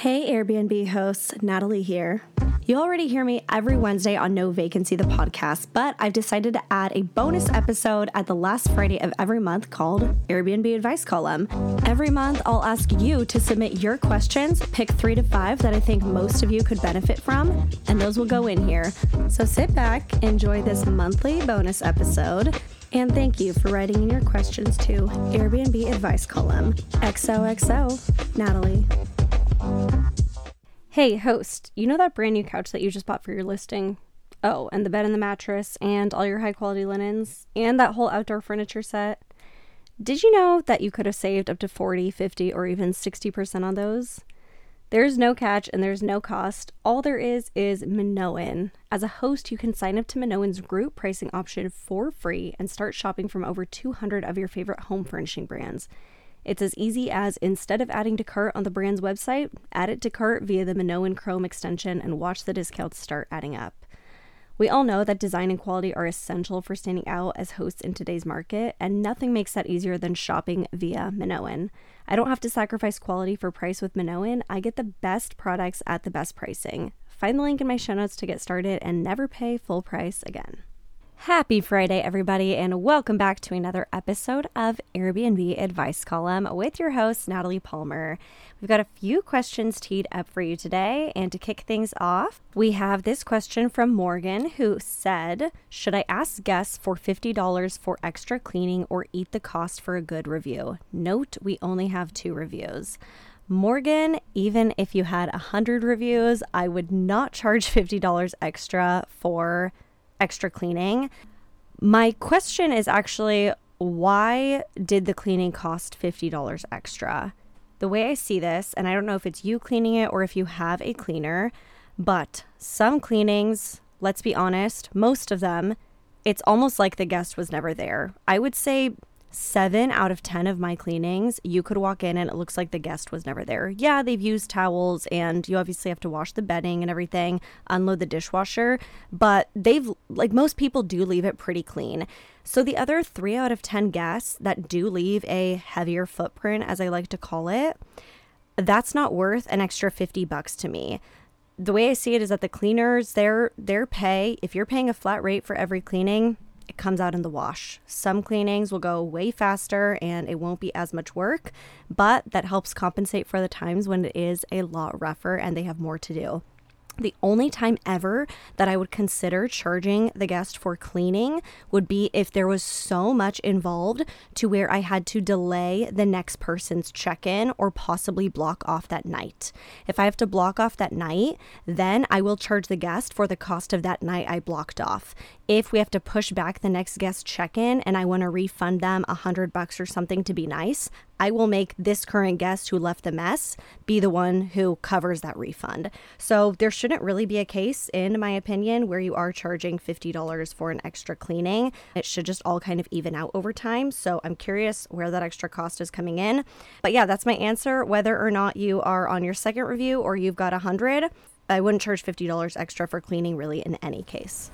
Hey, Airbnb hosts, Natalie here. You already hear me every Wednesday on No Vacancy, the podcast, but I've decided to add a bonus episode at the last Friday of every month called Airbnb Advice Column. Every month, I'll ask you to submit your questions, pick three to five that I think most of you could benefit from, and those will go in here. So sit back, enjoy this monthly bonus episode. And thank you for writing in your questions to Airbnb Advice Column. XOXO, Natalie. Hey, host, you know that brand new couch that you just bought for your listing? Oh, and the bed and the mattress, and all your high quality linens, and that whole outdoor furniture set? Did you know that you could have saved up to 40, 50, or even 60% on those? There's no catch and there's no cost. All there is is Minoan. As a host, you can sign up to Minoan's group pricing option for free and start shopping from over 200 of your favorite home furnishing brands. It's as easy as instead of adding to cart on the brand's website, add it to cart via the Minoan Chrome extension and watch the discounts start adding up. We all know that design and quality are essential for standing out as hosts in today's market, and nothing makes that easier than shopping via Minoan. I don't have to sacrifice quality for price with Minoan. I get the best products at the best pricing. Find the link in my show notes to get started and never pay full price again. Happy Friday, everybody, and welcome back to another episode of Airbnb Advice Column with your host, Natalie Palmer. We've got a few questions teed up for you today, and to kick things off, we have this question from Morgan who said, Should I ask guests for $50 for extra cleaning or eat the cost for a good review? Note we only have two reviews. Morgan, even if you had 100 reviews, I would not charge $50 extra for extra cleaning. My question is actually why did the cleaning cost $50 extra? The way I see this, and I don't know if it's you cleaning it or if you have a cleaner, but some cleanings, let's be honest, most of them, it's almost like the guest was never there. I would say seven out of 10 of my cleanings, you could walk in and it looks like the guest was never there. Yeah, they've used towels and you obviously have to wash the bedding and everything, unload the dishwasher, but they've, like most people, do leave it pretty clean. So the other three out of 10 guests that do leave a heavier footprint, as I like to call it, that's not worth an extra 50 bucks to me the way I see it is that the cleaners, their their pay, if you're paying a flat rate for every cleaning, it comes out in the wash. Some cleanings will go way faster and it won't be as much work, but that helps compensate for the times when it is a lot rougher and they have more to do. The only time ever that I would consider charging the guest for cleaning would be if there was so much involved to where I had to delay the next person's check in or possibly block off that night. If I have to block off that night, then I will charge the guest for the cost of that night I blocked off. If we have to push back the next guest check in and I want to refund them a hundred bucks or something to be nice, I will make this current guest who left the mess be the one who covers that refund. So there shouldn't really be a case, in my opinion, where you are charging $50 for an extra cleaning. It should just all kind of even out over time. So I'm curious where that extra cost is coming in. But yeah, that's my answer. Whether or not you are on your second review or you've got a 100, I wouldn't charge $50 extra for cleaning really in any case.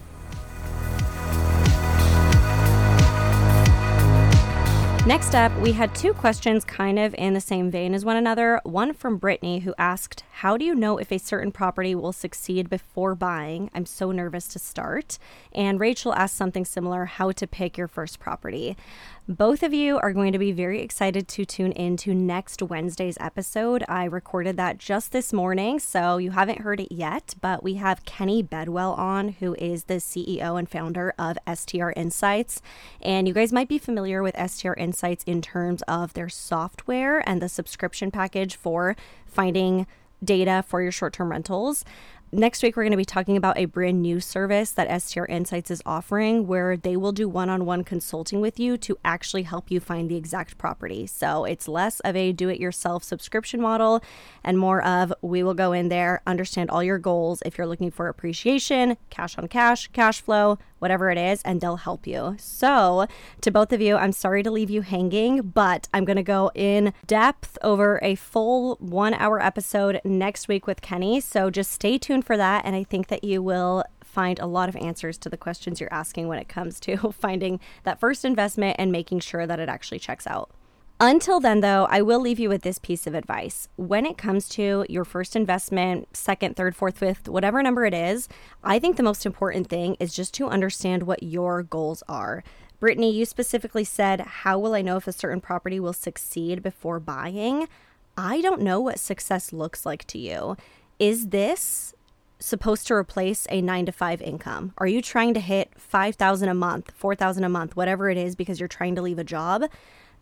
Next up, we had two questions kind of in the same vein as one another. One from Brittany, who asked, How do you know if a certain property will succeed before buying? I'm so nervous to start. And Rachel asked something similar how to pick your first property. Both of you are going to be very excited to tune in to next Wednesday's episode. I recorded that just this morning, so you haven't heard it yet, but we have Kenny Bedwell on, who is the CEO and founder of STR Insights. And you guys might be familiar with STR Insights in terms of their software and the subscription package for finding data for your short term rentals. Next week, we're going to be talking about a brand new service that STR Insights is offering where they will do one on one consulting with you to actually help you find the exact property. So it's less of a do it yourself subscription model and more of we will go in there, understand all your goals. If you're looking for appreciation, cash on cash, cash flow, whatever it is, and they'll help you. So, to both of you, I'm sorry to leave you hanging, but I'm going to go in depth over a full one hour episode next week with Kenny. So, just stay tuned for that. And I think that you will find a lot of answers to the questions you're asking when it comes to finding that first investment and making sure that it actually checks out. Until then, though, I will leave you with this piece of advice. When it comes to your first investment, second, third, fourth, fifth, whatever number it is, I think the most important thing is just to understand what your goals are. Brittany, you specifically said, How will I know if a certain property will succeed before buying? I don't know what success looks like to you. Is this supposed to replace a 9 to 5 income? Are you trying to hit 5,000 a month, 4,000 a month, whatever it is because you're trying to leave a job?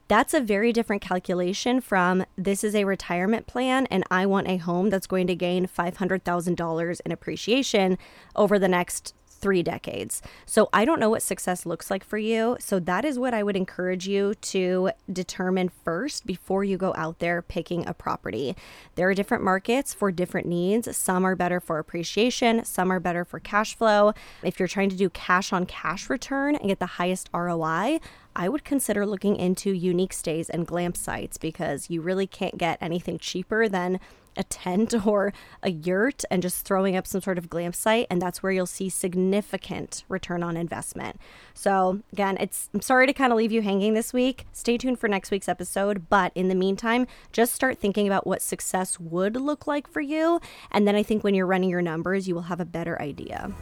That's a very different calculation from this is a retirement plan and I want a home that's going to gain $500,000 in appreciation over the next three decades. So I don't know what success looks like for you. So that is what I would encourage you to determine first before you go out there picking a property. There are different markets for different needs. Some are better for appreciation, some are better for cash flow. If you're trying to do cash on cash return and get the highest ROI, I would consider looking into unique stays and glamp sites because you really can't get anything cheaper than a tent or a yurt and just throwing up some sort of glamp site and that's where you'll see significant return on investment. So, again, it's I'm sorry to kind of leave you hanging this week. Stay tuned for next week's episode, but in the meantime, just start thinking about what success would look like for you and then I think when you're running your numbers, you will have a better idea.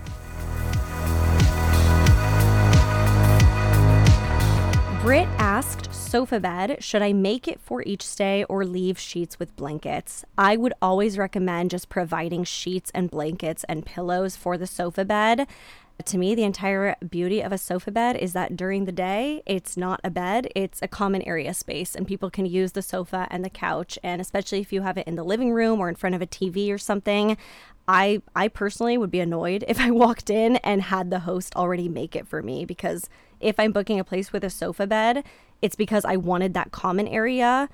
Britt asked sofa bed, should I make it for each stay or leave sheets with blankets? I would always recommend just providing sheets and blankets and pillows for the sofa bed. To me, the entire beauty of a sofa bed is that during the day, it's not a bed, it's a common area space, and people can use the sofa and the couch. And especially if you have it in the living room or in front of a TV or something, I I personally would be annoyed if I walked in and had the host already make it for me because if I'm booking a place with a sofa bed, it's because I wanted that common area.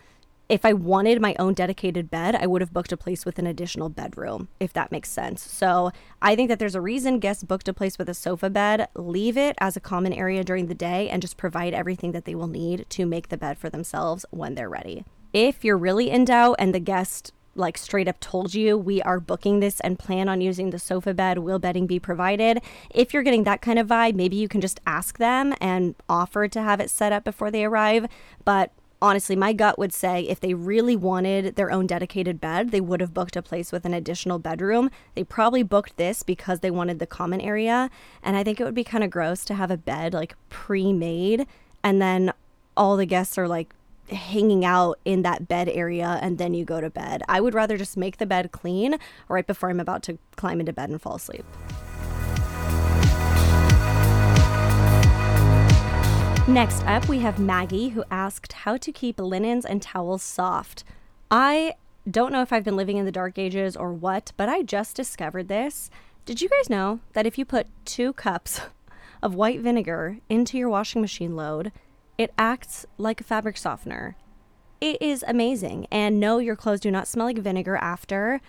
If I wanted my own dedicated bed, I would have booked a place with an additional bedroom, if that makes sense. So I think that there's a reason guests booked a place with a sofa bed. Leave it as a common area during the day and just provide everything that they will need to make the bed for themselves when they're ready. If you're really in doubt and the guest like straight up told you we are booking this and plan on using the sofa bed. Will bedding be provided? If you're getting that kind of vibe maybe you can just ask them and offer to have it set up before they arrive. But honestly my gut would say if they really wanted their own dedicated bed they would have booked a place with an additional bedroom. They probably booked this because they wanted the common area. And i think it would be kind of gross to have a bed like pre-made and then all the guests are like hanging out in that bed area and then you go to bed. I would rather just make the bed clean right before I'm about to climb into bed and fall asleep. Next up, we have Maggie who asked how to keep linens and towels soft. I don't know if I've been living in the dark ages or what, but I just discovered this. Did you guys know that if you put two cups of white vinegar into your washing machine load, it acts like a fabric softener. It is amazing. And no, your clothes do not smell like vinegar after.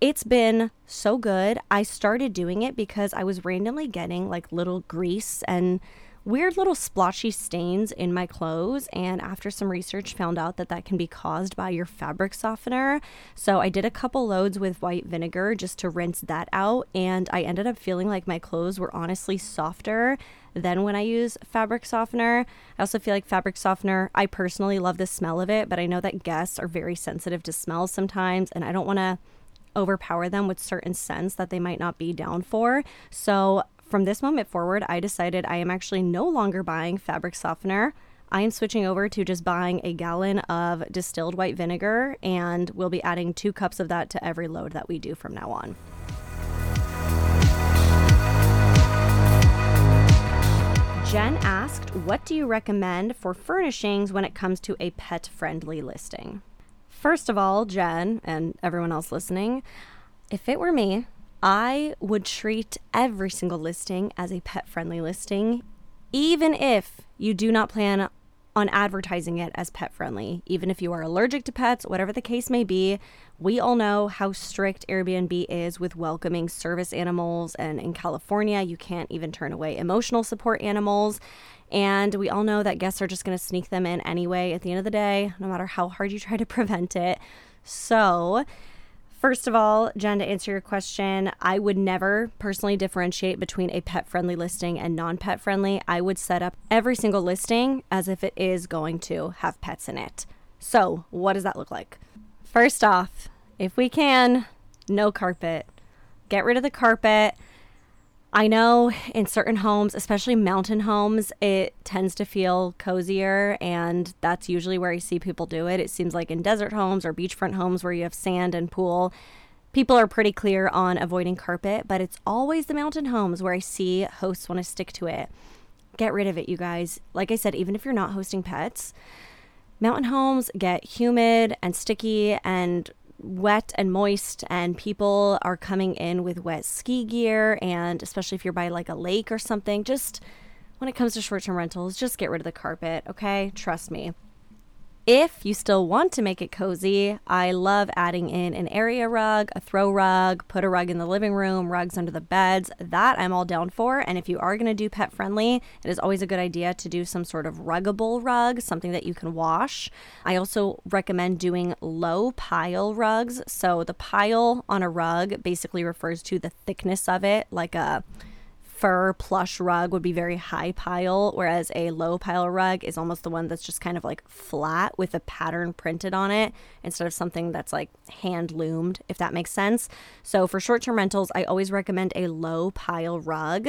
It's been so good. I started doing it because I was randomly getting like little grease and weird little splotchy stains in my clothes and after some research found out that that can be caused by your fabric softener so i did a couple loads with white vinegar just to rinse that out and i ended up feeling like my clothes were honestly softer than when i use fabric softener i also feel like fabric softener i personally love the smell of it but i know that guests are very sensitive to smells sometimes and i don't want to overpower them with certain scents that they might not be down for. So from this moment forward, I decided I am actually no longer buying fabric softener. I am switching over to just buying a gallon of distilled white vinegar, and we'll be adding two cups of that to every load that we do from now on. Jen asked, What do you recommend for furnishings when it comes to a pet friendly listing? First of all, Jen and everyone else listening, if it were me, I would treat every single listing as a pet friendly listing, even if you do not plan on advertising it as pet friendly. Even if you are allergic to pets, whatever the case may be, we all know how strict Airbnb is with welcoming service animals. And in California, you can't even turn away emotional support animals. And we all know that guests are just going to sneak them in anyway at the end of the day, no matter how hard you try to prevent it. So, First of all, Jen, to answer your question, I would never personally differentiate between a pet friendly listing and non pet friendly. I would set up every single listing as if it is going to have pets in it. So, what does that look like? First off, if we can, no carpet. Get rid of the carpet. I know in certain homes, especially mountain homes, it tends to feel cozier, and that's usually where I see people do it. It seems like in desert homes or beachfront homes where you have sand and pool, people are pretty clear on avoiding carpet, but it's always the mountain homes where I see hosts want to stick to it. Get rid of it, you guys. Like I said, even if you're not hosting pets, mountain homes get humid and sticky and wet and moist and people are coming in with wet ski gear and especially if you're by like a lake or something just when it comes to short-term rentals just get rid of the carpet okay? Trust me if you still want to make it cozy, I love adding in an area rug, a throw rug, put a rug in the living room, rugs under the beds. That I'm all down for. And if you are going to do pet friendly, it is always a good idea to do some sort of ruggable rug, something that you can wash. I also recommend doing low pile rugs. So the pile on a rug basically refers to the thickness of it, like a fur plush rug would be very high pile, whereas a low pile rug is almost the one that's just kind of like flat with a pattern printed on it instead of something that's like hand loomed, if that makes sense. So for short term rentals, I always recommend a low pile rug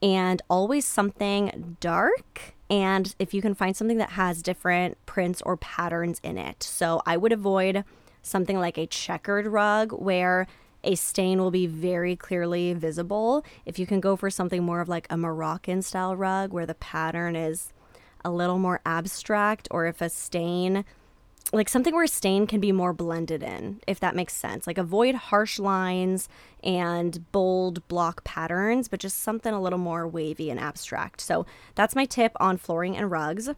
and always something dark. And if you can find something that has different prints or patterns in it. So I would avoid something like a checkered rug where a stain will be very clearly visible. If you can go for something more of like a Moroccan style rug where the pattern is a little more abstract, or if a stain, like something where stain can be more blended in, if that makes sense. Like avoid harsh lines and bold block patterns, but just something a little more wavy and abstract. So that's my tip on flooring and rugs.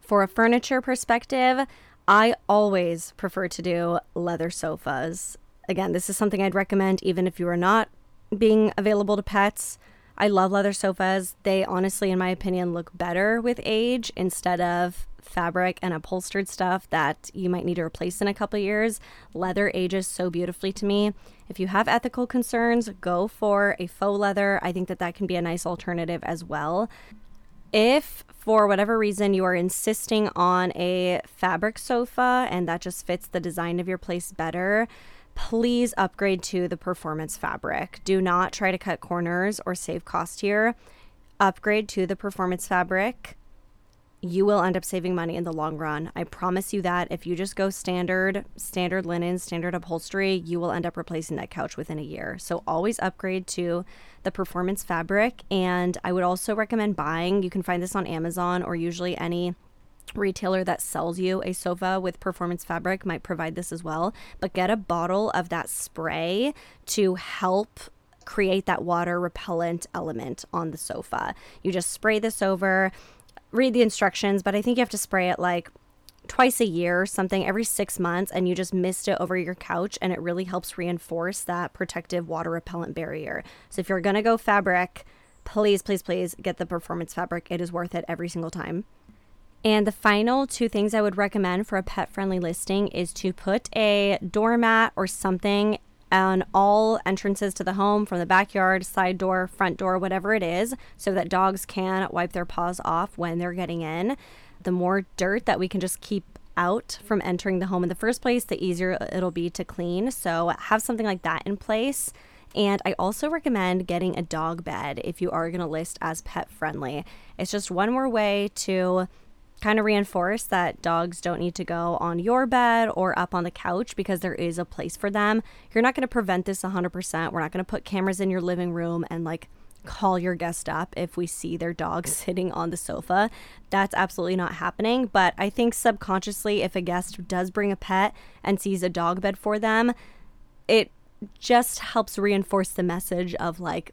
For a furniture perspective, I always prefer to do leather sofas again, this is something I'd recommend even if you are not being available to pets. I love leather sofas. They honestly, in my opinion, look better with age instead of fabric and upholstered stuff that you might need to replace in a couple years. Leather ages so beautifully to me. If you have ethical concerns, go for a faux leather. I think that that can be a nice alternative as well. If for whatever reason you are insisting on a fabric sofa and that just fits the design of your place better, please upgrade to the performance fabric. Do not try to cut corners or save cost here. Upgrade to the performance fabric. You will end up saving money in the long run. I promise you that. If you just go standard, standard linen, standard upholstery, you will end up replacing that couch within a year. So always upgrade to the performance fabric. And I would also recommend buying, you can find this on Amazon or usually any retailer that sells you a sofa with performance fabric might provide this as well, but get a bottle of that spray to help create that water repellent element on the sofa. You just spray this over, read the instructions, but I think you have to spray it like twice a year, or something every six months, and you just mist it over your couch, and it really helps reinforce that protective water repellent barrier. So if you're gonna go fabric, please, please, please get the performance fabric. It is worth it every single time. And the final two things I would recommend for a pet friendly listing is to put a doormat or something on all entrances to the home from the backyard, side door, front door, whatever it is, so that dogs can wipe their paws off when they're getting in. The more dirt that we can just keep out from entering the home in the first place, the easier it'll be to clean. So have something like that in place. And I also recommend getting a dog bed if you are going to list as pet friendly. It's just one more way to kind of reinforce that dogs don't need to go on your bed or up on the couch because there is a place for them. You're not going to prevent this 100%. We're not going to put cameras in your living room and like call your guest up if we see their dog sitting on the sofa. That's absolutely not happening. But I think subconsciously, if a guest does bring a pet and sees a dog bed for them, it just helps reinforce the message of like,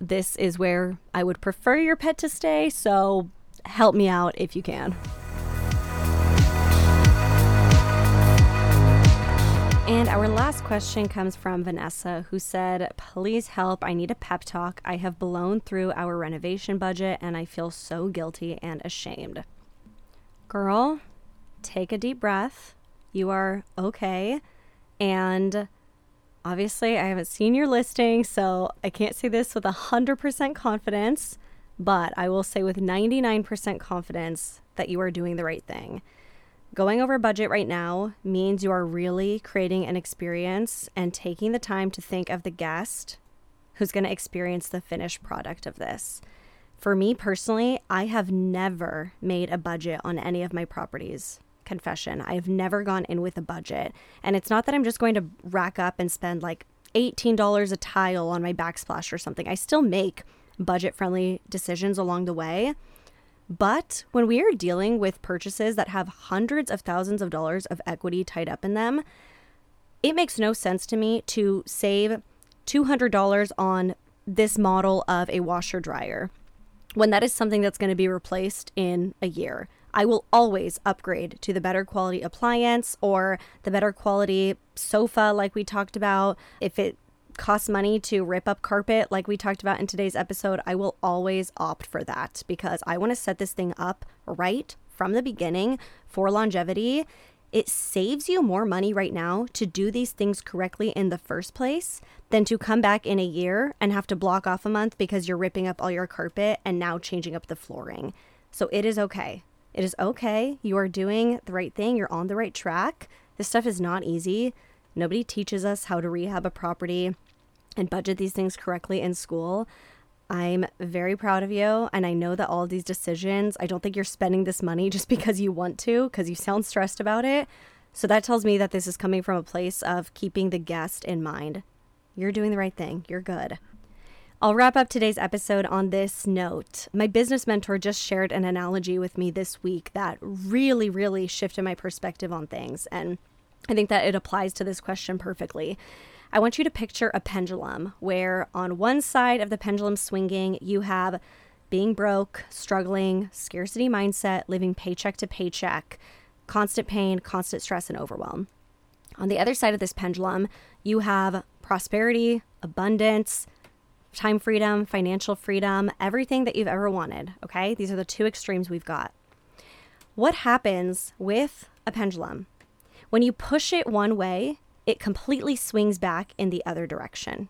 this is where I would prefer your pet to stay. So help me out if you can. And our last question comes from Vanessa, who said, Please help. I need a pep talk. I have blown through our renovation budget and I feel so guilty and ashamed. Girl, take a deep breath. You are okay. And Obviously, I haven't seen your listing, so I can't say this with 100% confidence, but I will say with 99% confidence that you are doing the right thing. Going over budget right now means you are really creating an experience and taking the time to think of the guest who's going to experience the finished product of this. For me personally, I have never made a budget on any of my properties confession. I've never gone in with a budget. And it's not that I'm just going to rack up and spend like $18 a tile on my backsplash or something. I still make budget friendly decisions along the way. But when we are dealing with purchases that have hundreds of thousands of dollars of equity tied up in them, it makes no sense to me to save $200 on this model of a washer dryer when that is something that's going to be replaced in a year. I will always upgrade to the better quality appliance or the better quality sofa, like we talked about. If it costs money to rip up carpet, like we talked about in today's episode, I will always opt for that because I want to set this thing up right from the beginning for longevity. It saves you more money right now to do these things correctly in the first place than to come back in a year and have to block off a month because you're ripping up all your carpet and now changing up the flooring. So it is okay. It is okay. You are doing the right thing. You're on the right track. This stuff is not easy. Nobody teaches us how to rehab a property and budget these things correctly in school. I'm very proud of you. And I know that all these decisions, I don't think you're spending this money just because you want to, because you sound stressed about it. So that tells me that this is coming from a place of keeping the guest in mind. You're doing the right thing. You're good. I'll wrap up today's episode on this note. My business mentor just shared an analogy with me this week that really, really shifted my perspective on things. And I think that it applies to this question perfectly. I want you to picture a pendulum where on one side of the pendulum swinging, you have being broke, struggling, scarcity mindset, living paycheck to paycheck, constant pain, constant stress, and overwhelm. On the other side of this pendulum, you have prosperity, abundance, time freedom, financial freedom, everything that you've ever wanted. Okay. These are the two extremes we've got. What happens with a pendulum? When you push it one way, it completely swings back in the other direction.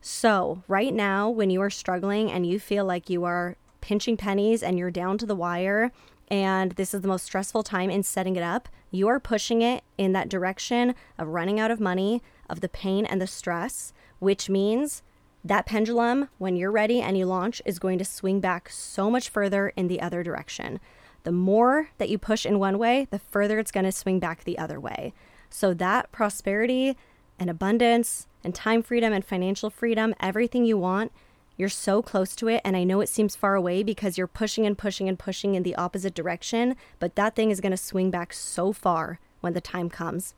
So, right now, when you are struggling and you feel like you are pinching pennies and you're down to the wire, and this is the most stressful time in setting it up, you are pushing it in that direction of running out of money, of the pain and the stress, which means that pendulum, when you're ready and you launch, is going to swing back so much further in the other direction. The more that you push in one way, the further it's going to swing back the other way. So, that prosperity and abundance and time freedom and financial freedom, everything you want, you're so close to it. And I know it seems far away because you're pushing and pushing and pushing in the opposite direction, but that thing is going to swing back so far when the time comes.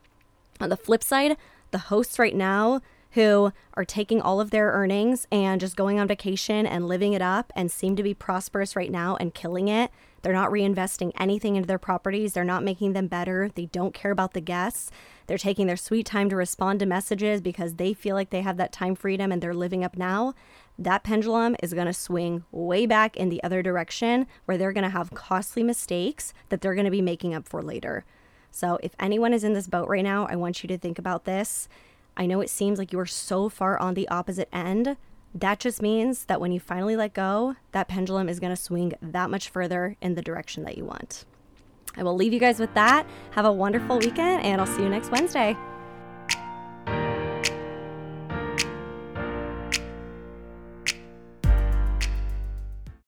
On the flip side, the hosts right now who are taking all of their earnings and just going on vacation and living it up and seem to be prosperous right now and killing it. They're not reinvesting anything into their properties. They're not making them better. They don't care about the guests. They're taking their sweet time to respond to messages because they feel like they have that time freedom and they're living up now. That pendulum is going to swing way back in the other direction where they're going to have costly mistakes that they're going to be making up for later. So, if anyone is in this boat right now, I want you to think about this I know it seems like you are so far on the opposite end. That just means that when you finally let go, that pendulum is going to swing that much further in the direction that you want. I will leave you guys with that. Have a wonderful weekend, and I'll see you next Wednesday.